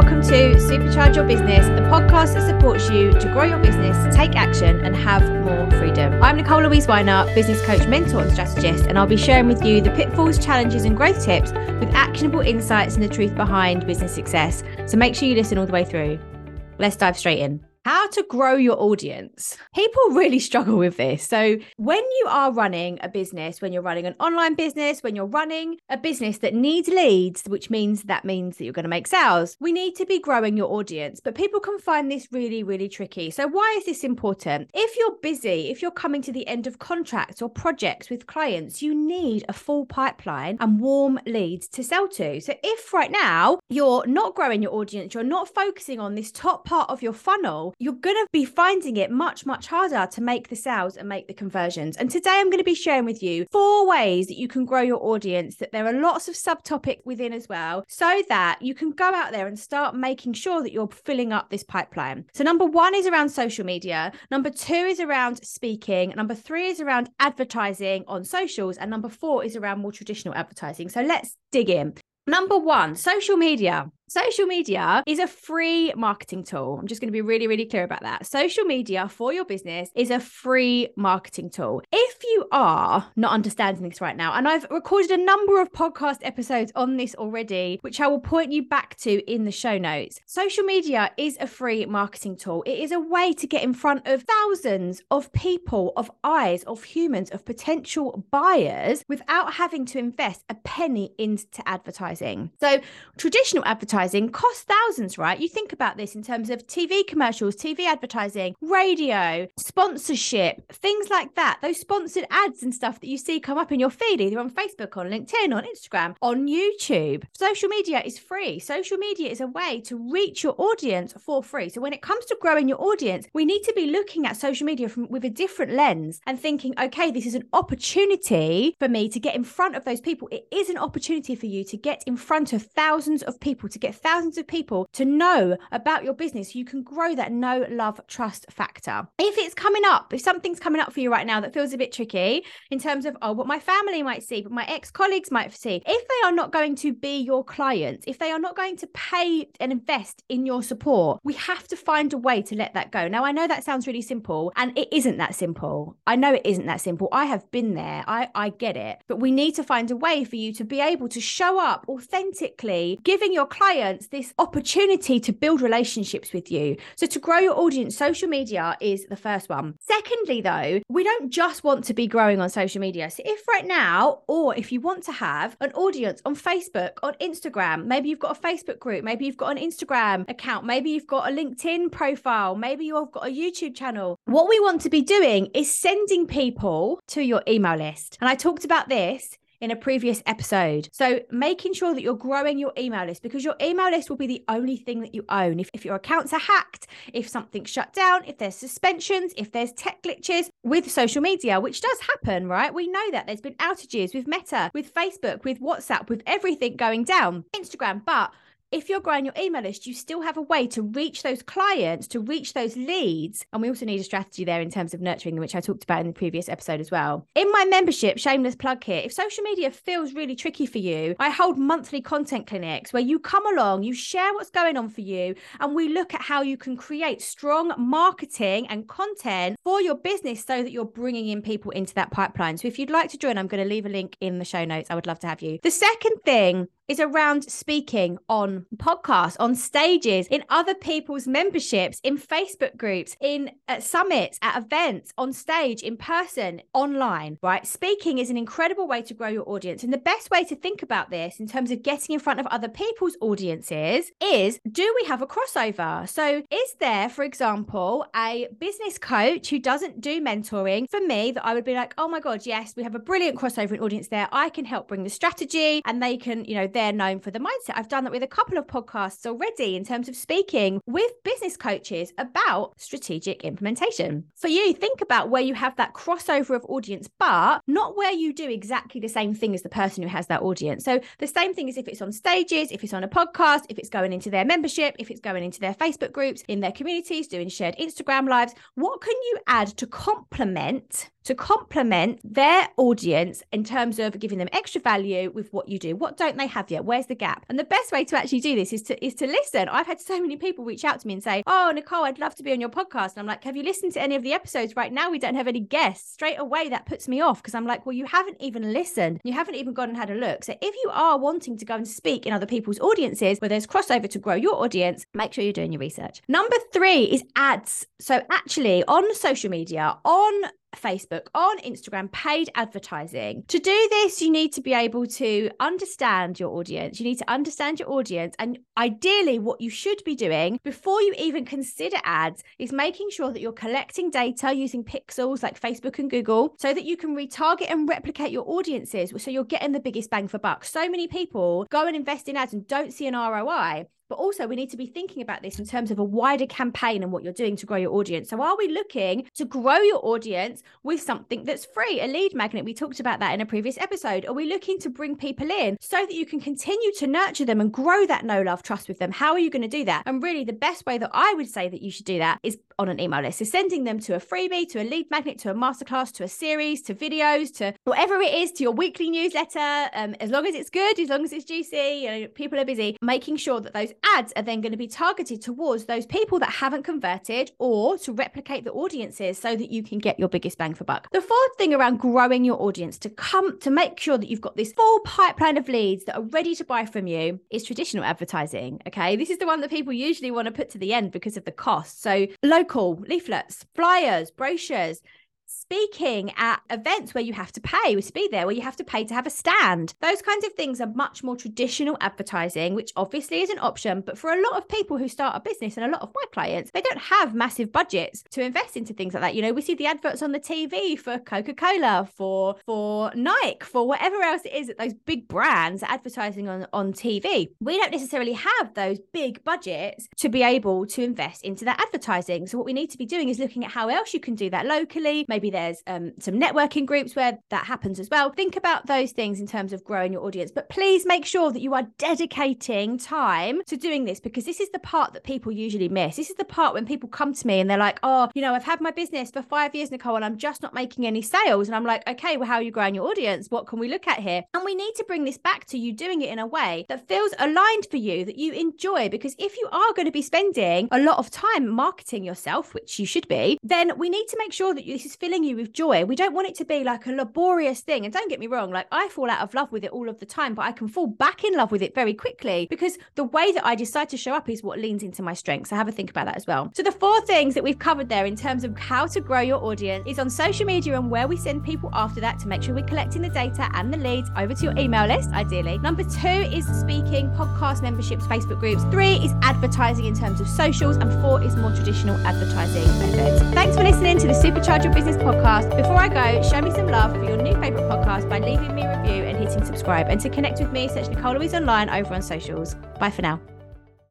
welcome to Supercharge Your Business, the podcast that supports you to grow your business, take action, and have more freedom. I'm Nicole Louise Weiner, business coach, mentor, and strategist, and I'll be sharing with you the pitfalls, challenges, and growth tips with actionable insights and the truth behind business success. So make sure you listen all the way through. Let's dive straight in how to grow your audience. People really struggle with this. So, when you are running a business, when you're running an online business, when you're running a business that needs leads, which means that means that you're going to make sales, we need to be growing your audience. But people can find this really, really tricky. So, why is this important? If you're busy, if you're coming to the end of contracts or projects with clients, you need a full pipeline and warm leads to sell to. So, if right now you're not growing your audience, you're not focusing on this top part of your funnel, you're going to be finding it much, much harder to make the sales and make the conversions. And today I'm going to be sharing with you four ways that you can grow your audience, that there are lots of subtopic within as well, so that you can go out there and start making sure that you're filling up this pipeline. So, number one is around social media, number two is around speaking, number three is around advertising on socials, and number four is around more traditional advertising. So, let's dig in. Number one, social media. Social media is a free marketing tool. I'm just going to be really, really clear about that. Social media for your business is a free marketing tool. If you are not understanding this right now, and I've recorded a number of podcast episodes on this already, which I will point you back to in the show notes. Social media is a free marketing tool. It is a way to get in front of thousands of people, of eyes, of humans, of potential buyers without having to invest a penny into advertising. So, traditional advertising advertising costs thousands, right? You think about this in terms of TV commercials, TV advertising, radio, sponsorship, things like that. Those sponsored ads and stuff that you see come up in your feed, either on Facebook, on LinkedIn, on Instagram, on YouTube. Social media is free. Social media is a way to reach your audience for free. So when it comes to growing your audience, we need to be looking at social media from with a different lens and thinking, okay, this is an opportunity for me to get in front of those people. It is an opportunity for you to get in front of thousands of people, to get get thousands of people to know about your business, you can grow that know, love, trust factor. If it's coming up, if something's coming up for you right now that feels a bit tricky in terms of, oh, what my family might see, but my ex colleagues might see, if they are not going to be your clients, if they are not going to pay and invest in your support, we have to find a way to let that go. Now, I know that sounds really simple, and it isn't that simple. I know it isn't that simple. I have been there, I, I get it, but we need to find a way for you to be able to show up authentically, giving your clients clients this opportunity to build relationships with you. So, to grow your audience, social media is the first one. Secondly, though, we don't just want to be growing on social media. So, if right now, or if you want to have an audience on Facebook, on Instagram, maybe you've got a Facebook group, maybe you've got an Instagram account, maybe you've got a LinkedIn profile, maybe you've got a YouTube channel. What we want to be doing is sending people to your email list. And I talked about this in a previous episode. So making sure that you're growing your email list because your email list will be the only thing that you own. If, if your accounts are hacked, if something's shut down, if there's suspensions, if there's tech glitches with social media, which does happen, right? We know that there's been outages with Meta, with Facebook, with WhatsApp, with everything going down, Instagram, but if you're growing your email list, you still have a way to reach those clients, to reach those leads. And we also need a strategy there in terms of nurturing, them, which I talked about in the previous episode as well. In my membership, shameless plug here, if social media feels really tricky for you, I hold monthly content clinics where you come along, you share what's going on for you, and we look at how you can create strong marketing and content for your business so that you're bringing in people into that pipeline. So if you'd like to join, I'm going to leave a link in the show notes. I would love to have you. The second thing is around speaking on podcasts, on stages, in other people's memberships, in Facebook groups, in uh, summits, at events, on stage, in person, online, right? Speaking is an incredible way to grow your audience. And the best way to think about this in terms of getting in front of other people's audiences is do we have a crossover? So, is there, for example, a business coach who doesn't do mentoring for me that I would be like, oh my God, yes, we have a brilliant crossover in audience there. I can help bring the strategy and they can, you know, they're known for the mindset. I've done that with a couple of podcasts already in terms of speaking with business coaches about strategic implementation. For you, think about where you have that crossover of audience, but not where you do exactly the same thing as the person who has that audience. So the same thing is if it's on stages, if it's on a podcast, if it's going into their membership, if it's going into their Facebook groups, in their communities, doing shared Instagram lives, what can you add to complement to complement their audience in terms of giving them extra value with what you do. What don't they have yet? Where's the gap? And the best way to actually do this is to is to listen. I've had so many people reach out to me and say, "Oh, Nicole, I'd love to be on your podcast." And I'm like, "Have you listened to any of the episodes? Right now, we don't have any guests." Straight away, that puts me off because I'm like, "Well, you haven't even listened. You haven't even gone and had a look." So if you are wanting to go and speak in other people's audiences where there's crossover to grow your audience, make sure you're doing your research. Number three is ads. So actually, on social media, on Facebook, on Instagram, paid advertising. To do this, you need to be able to understand your audience. You need to understand your audience. And ideally, what you should be doing before you even consider ads is making sure that you're collecting data using pixels like Facebook and Google so that you can retarget and replicate your audiences. So you're getting the biggest bang for buck. So many people go and invest in ads and don't see an ROI. But also, we need to be thinking about this in terms of a wider campaign and what you're doing to grow your audience. So, are we looking to grow your audience with something that's free, a lead magnet? We talked about that in a previous episode. Are we looking to bring people in so that you can continue to nurture them and grow that know love trust with them? How are you going to do that? And really, the best way that I would say that you should do that is on an email list. So, sending them to a freebie, to a lead magnet, to a masterclass, to a series, to videos, to whatever it is, to your weekly newsletter. Um, as long as it's good, as long as it's juicy, you know, people are busy, making sure that those ads are then going to be targeted towards those people that haven't converted or to replicate the audiences so that you can get your biggest bang for buck. The fourth thing around growing your audience to come to make sure that you've got this full pipeline of leads that are ready to buy from you is traditional advertising. Okay. This is the one that people usually want to put to the end because of the cost. So local leaflets, flyers, brochures, speaking at events where you have to pay to be there, where you have to pay to have a stand. Those kinds of things are much more traditional advertising, which obviously is an option. But for a lot of people who start a business and a lot of my clients, they don't have massive budgets to invest into things like that. You know, we see the adverts on the TV for Coca Cola, for for Nike, for whatever else it is that those big brands are advertising on on TV. We don't necessarily have those big budgets to be able to invest into that advertising. So what we need to be doing is looking at how else you can do that locally. Maybe there's um, some networking groups where that happens as well. Think about those things in terms of growing your audience, but please make sure that you are dedicating time to doing this because this is the part that people usually miss. This is the part when people come to me and they're like, oh, you know, I've had my business for five years, Nicole, and I'm just not making any sales. And I'm like, okay, well, how are you growing your audience? What can we look at here? And we need to bring this back to you doing it in a way that feels aligned for you, that you enjoy. Because if you are going to be spending a lot of time marketing yourself, which you should be, then we need to make sure that this is filling you with joy. We don't want it to be like a laborious thing. And don't get me wrong, like I fall out of love with it all of the time, but I can fall back in love with it very quickly because the way that I decide to show up is what leans into my strengths. So have a think about that as well. So the four things that we've covered there in terms of how to grow your audience is on social media and where we send people after that to make sure we're collecting the data and the leads over to your email list, ideally. Number two is speaking, podcast memberships, Facebook groups. Three is advertising in terms of socials. And four is more traditional advertising methods. Thanks for listening to the Supercharge Your Business podcast. Before I go, show me some love for your new favourite podcast by leaving me a review and hitting subscribe. And to connect with me, search Nicole Louise online over on socials. Bye for now.